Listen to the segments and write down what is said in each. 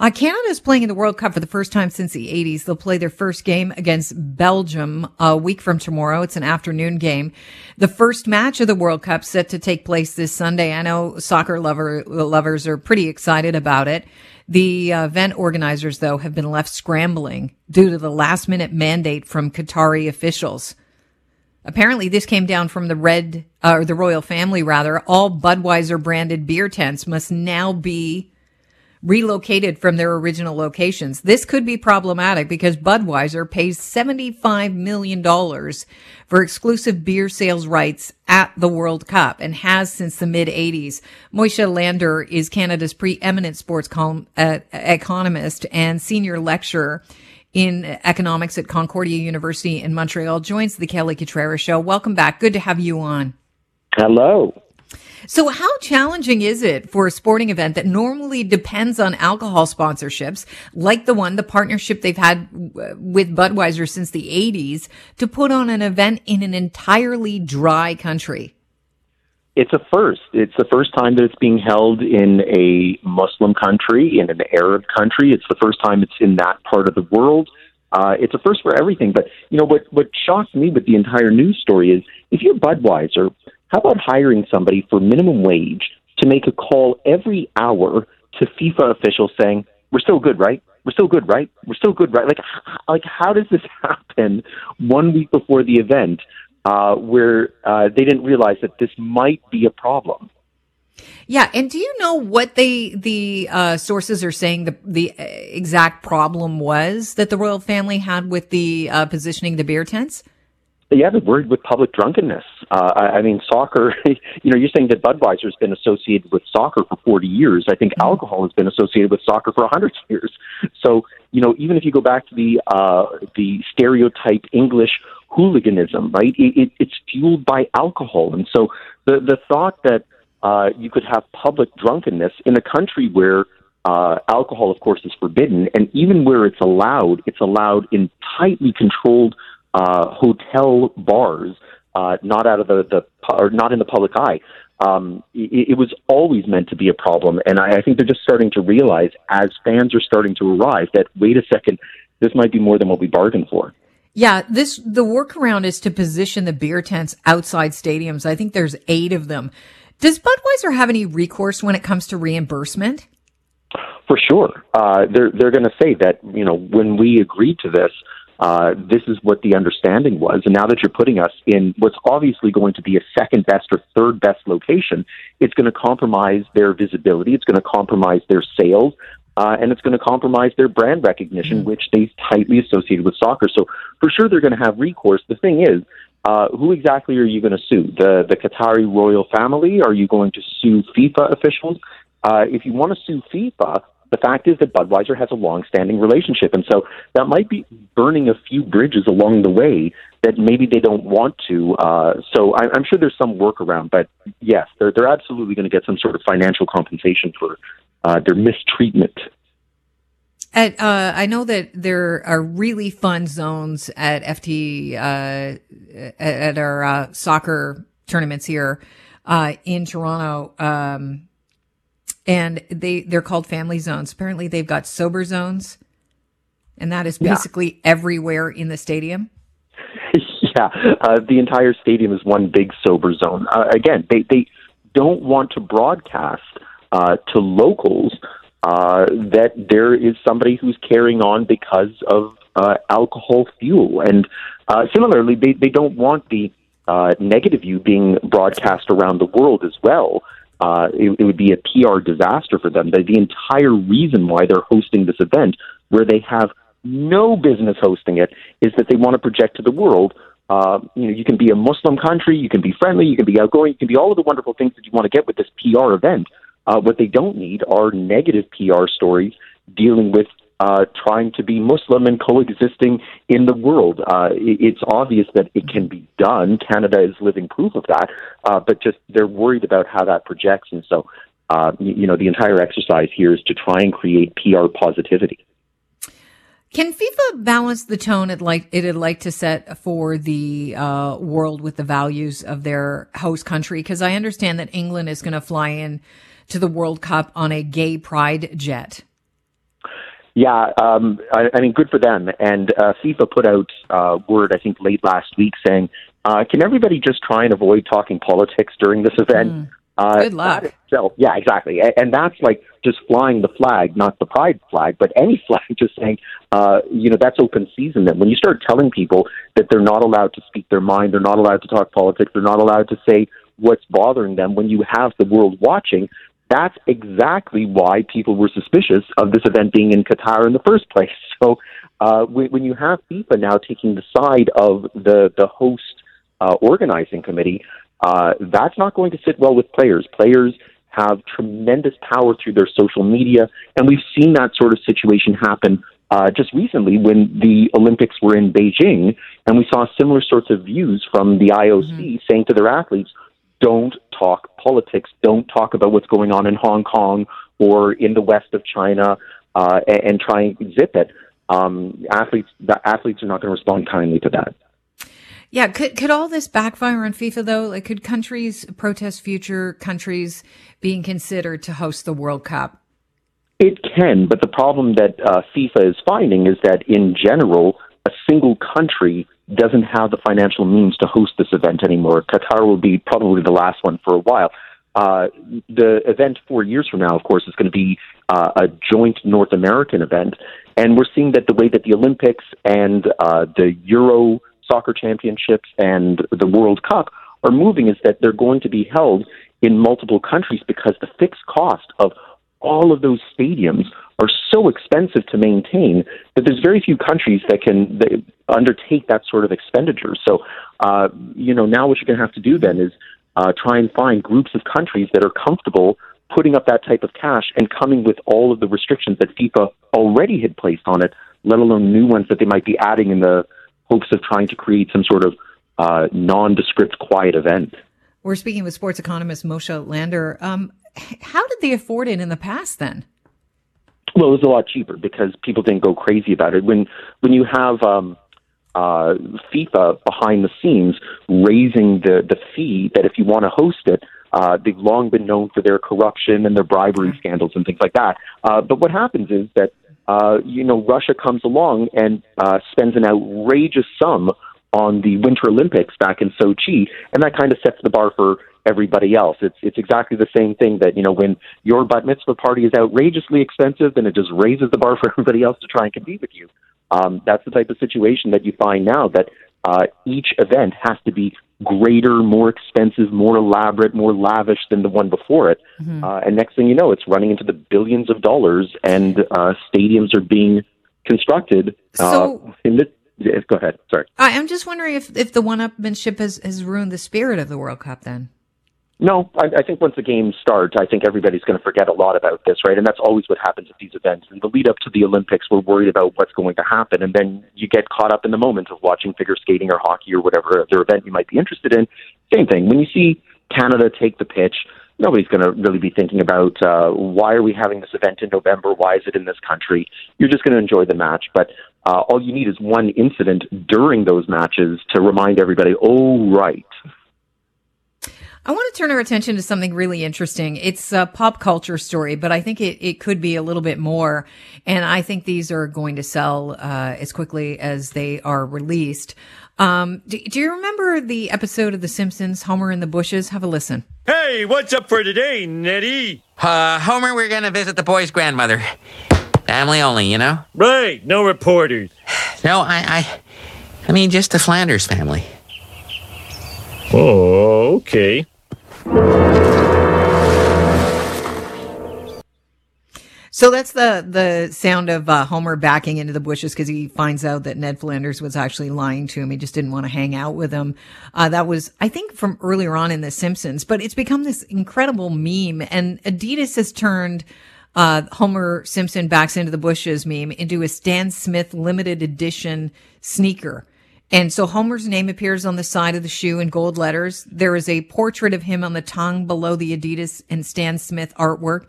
Uh, Canada's playing in the World Cup for the first time since the 80s. They'll play their first game against Belgium a week from tomorrow. It's an afternoon game. The first match of the World Cup set to take place this Sunday. I know soccer lover, lovers are pretty excited about it. The uh, event organizers, though, have been left scrambling due to the last minute mandate from Qatari officials. Apparently, this came down from the red, uh, or the royal family rather. All Budweiser branded beer tents must now be relocated from their original locations. This could be problematic because Budweiser pays $75 million for exclusive beer sales rights at the World Cup and has since the mid 80s. Moisha Lander is Canada's preeminent sports uh, economist and senior lecturer in economics at Concordia University in Montreal, joins the Kelly Cutrara show. Welcome back. Good to have you on. Hello. So, how challenging is it for a sporting event that normally depends on alcohol sponsorships, like the one, the partnership they've had with Budweiser since the 80s, to put on an event in an entirely dry country? It's a first. It's the first time that it's being held in a Muslim country, in an Arab country. It's the first time it's in that part of the world. Uh, it's a first for everything. But you know what? What shocks me with the entire news story is if you're Budweiser, how about hiring somebody for minimum wage to make a call every hour to FIFA officials saying, "We're still good, right? We're still good, right? We're still good, right?" Like, like how does this happen one week before the event, uh, where uh, they didn't realize that this might be a problem? Yeah, and do you know what they the uh, sources are saying the the uh, exact problem was that the royal family had with the uh, positioning the beer tents? Yeah, they're worried with public drunkenness. Uh, I, I mean, soccer. You know, you're saying that Budweiser has been associated with soccer for 40 years. I think mm-hmm. alcohol has been associated with soccer for 100 years. So, you know, even if you go back to the uh, the stereotype English hooliganism, right? It, it, it's fueled by alcohol, and so the the thought that uh, you could have public drunkenness in a country where uh, alcohol, of course, is forbidden, and even where it's allowed, it's allowed in tightly controlled uh, hotel bars, uh, not out of the, the or not in the public eye. Um, it, it was always meant to be a problem, and I, I think they're just starting to realize as fans are starting to arrive that wait a second, this might be more than what we bargained for. Yeah, this the workaround is to position the beer tents outside stadiums. I think there's eight of them. Does Budweiser have any recourse when it comes to reimbursement? For sure, uh, they're they're going to say that you know when we agreed to this, uh, this is what the understanding was. And now that you're putting us in what's obviously going to be a second best or third best location, it's going to compromise their visibility. It's going to compromise their sales. Uh, and it's going to compromise their brand recognition, mm-hmm. which they tightly associated with soccer. So for sure, they're going to have recourse. The thing is, uh, who exactly are you going to sue? The the Qatari royal family? Are you going to sue FIFA officials? Uh, if you want to sue FIFA, the fact is that Budweiser has a long-standing relationship, and so that might be burning a few bridges along the way that maybe they don't want to. Uh, so I, I'm sure there's some workaround, but yes, they're they're absolutely going to get some sort of financial compensation for uh, their mistreatment. At, uh, I know that there are really fun zones at FT uh, at our uh, soccer tournaments here uh, in Toronto. Um, and they they're called family zones. Apparently, they've got sober zones, and that is basically yeah. everywhere in the stadium. yeah, uh, the entire stadium is one big sober zone. Uh, again, they they don't want to broadcast uh, to locals uh, that there is somebody who's carrying on because of uh, alcohol fuel, and uh, similarly, they they don't want the uh, negative view being broadcast around the world as well uh, it, it would be a PR disaster for them. The, the entire reason why they're hosting this event, where they have no business hosting it, is that they want to project to the world. Uh, you know, you can be a Muslim country, you can be friendly, you can be outgoing, you can be all of the wonderful things that you want to get with this PR event. Uh, what they don't need are negative PR stories dealing with uh, trying to be Muslim and coexisting in the world. Uh, it's obvious that it can be done. Canada is living proof of that, uh, but just they're worried about how that projects. And so, uh, you know, the entire exercise here is to try and create PR positivity. Can FIFA balance the tone it like it'd like to set for the uh, world with the values of their host country? Because I understand that England is going to fly in to the World Cup on a gay pride jet. Yeah, um, I, I mean, good for them. And uh, FIFA put out uh, word, I think, late last week saying, uh, "Can everybody just try and avoid talking politics during this event?" Mm. Uh, good luck. Itself, yeah, exactly. And, and that's like just flying the flag, not the pride flag, but any flag. Just saying, uh, you know, that's open season. Then when you start telling people that they're not allowed to speak their mind, they're not allowed to talk politics, they're not allowed to say what's bothering them. When you have the world watching, that's exactly why people were suspicious of this event being in Qatar in the first place. So uh, when you have FIFA now taking the side of the the host uh, organizing committee, uh, that's not going to sit well with players. Players have tremendous power through their social media, and we've seen that sort of situation happen uh, just recently when the Olympics were in Beijing, and we saw similar sorts of views from the IOC mm-hmm. saying to their athletes, don't talk politics. Don't talk about what's going on in Hong Kong or in the west of China uh, and, and try and zip it. Um, athletes, the athletes are not going to respond kindly to that. Yeah, could could all this backfire on FIFA though? Like, could countries protest future countries being considered to host the World Cup? It can, but the problem that uh, FIFA is finding is that in general, single country doesn't have the financial means to host this event anymore. Qatar will be probably the last one for a while. Uh, the event four years from now, of course, is going to be uh, a joint North American event, and we're seeing that the way that the Olympics and uh, the Euro soccer championships and the World Cup are moving is that they're going to be held in multiple countries because the fixed cost of all of those stadiums are so expensive to maintain that there's very few countries that can that undertake that sort of expenditure. So, uh, you know, now what you're going to have to do then is uh, try and find groups of countries that are comfortable putting up that type of cash and coming with all of the restrictions that FIFA already had placed on it, let alone new ones that they might be adding in the hopes of trying to create some sort of uh, nondescript, quiet event. We're speaking with sports economist Moshe Lander. Um, how did they afford it in the past then? Well, it was a lot cheaper because people didn't go crazy about it. When when you have um, uh, FIFA behind the scenes raising the the fee that if you want to host it, uh, they've long been known for their corruption and their bribery scandals and things like that. Uh, but what happens is that uh, you know Russia comes along and uh, spends an outrageous sum on the Winter Olympics back in Sochi, and that kind of sets the bar for everybody else. It's it's exactly the same thing that you know when your bat mitzvah party is outrageously expensive, then it just raises the bar for everybody else to try and compete with you. Um, that's the type of situation that you find now that uh, each event has to be greater, more expensive, more elaborate, more lavish than the one before it. Mm-hmm. Uh, and next thing you know, it's running into the billions of dollars, and uh, stadiums are being constructed. Uh, so, in the, go ahead. Sorry. I'm just wondering if, if the one-upmanship has, has ruined the spirit of the World Cup. Then. No, I, I think once the game starts, I think everybody's going to forget a lot about this, right? And that's always what happens at these events. In the lead up to the Olympics, we're worried about what's going to happen, and then you get caught up in the moment of watching figure skating or hockey or whatever other event you might be interested in. Same thing. When you see Canada take the pitch, nobody's going to really be thinking about uh, why are we having this event in November? Why is it in this country? You're just going to enjoy the match. But uh, all you need is one incident during those matches to remind everybody, oh, right, I want to turn our attention to something really interesting. It's a pop culture story, but I think it, it could be a little bit more. And I think these are going to sell uh, as quickly as they are released. Um, do, do, you remember the episode of The Simpsons, Homer in the Bushes? Have a listen. Hey, what's up for today, Neddy? Uh, Homer, we're going to visit the boy's grandmother. Family only, you know? Right, no reporters. No, I, I, I mean, just the Flanders family. Oh, okay. So that's the the sound of uh, Homer backing into the bushes because he finds out that Ned Flanders was actually lying to him. He just didn't want to hang out with him. Uh, that was, I think, from earlier on in The Simpsons, but it's become this incredible meme. And Adidas has turned uh, Homer Simpson backs into the bushes meme into a Stan Smith limited edition sneaker. And so Homer's name appears on the side of the shoe in gold letters. There is a portrait of him on the tongue below the Adidas and Stan Smith artwork.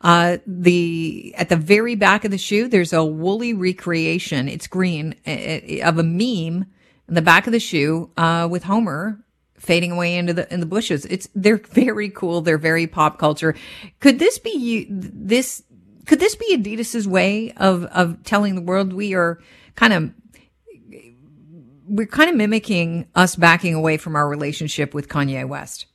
Uh, the, at the very back of the shoe, there's a woolly recreation. It's green uh, uh, of a meme in the back of the shoe, uh, with Homer fading away into the, in the bushes. It's, they're very cool. They're very pop culture. Could this be you, this could this be Adidas's way of of telling the world we are kind of we're kind of mimicking us backing away from our relationship with Kanye West?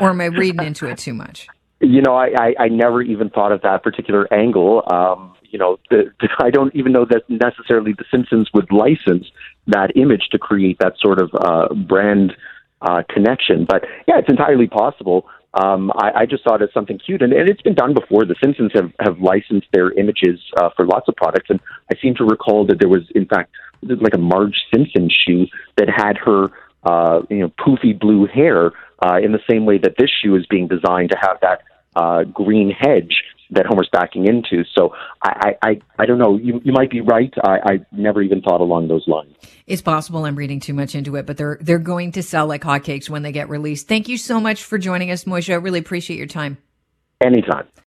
or am I reading into it too much? You know, I, I, I never even thought of that particular angle. Um, you know, the, the, I don't even know that necessarily the Simpsons would license that image to create that sort of uh, brand uh, connection. But yeah, it's entirely possible. Um, I, I just saw it as something cute, and, and it's been done before. The Simpsons have, have licensed their images uh, for lots of products, and I seem to recall that there was, in fact, like a Marge Simpson shoe that had her, uh, you know, poofy blue hair uh, in the same way that this shoe is being designed to have that uh, green hedge that Homer's backing into. So I, I, I don't know. You, you might be right. I, I never even thought along those lines. It's possible I'm reading too much into it, but they're they're going to sell like hotcakes when they get released. Thank you so much for joining us, Moisha. I really appreciate your time. Anytime.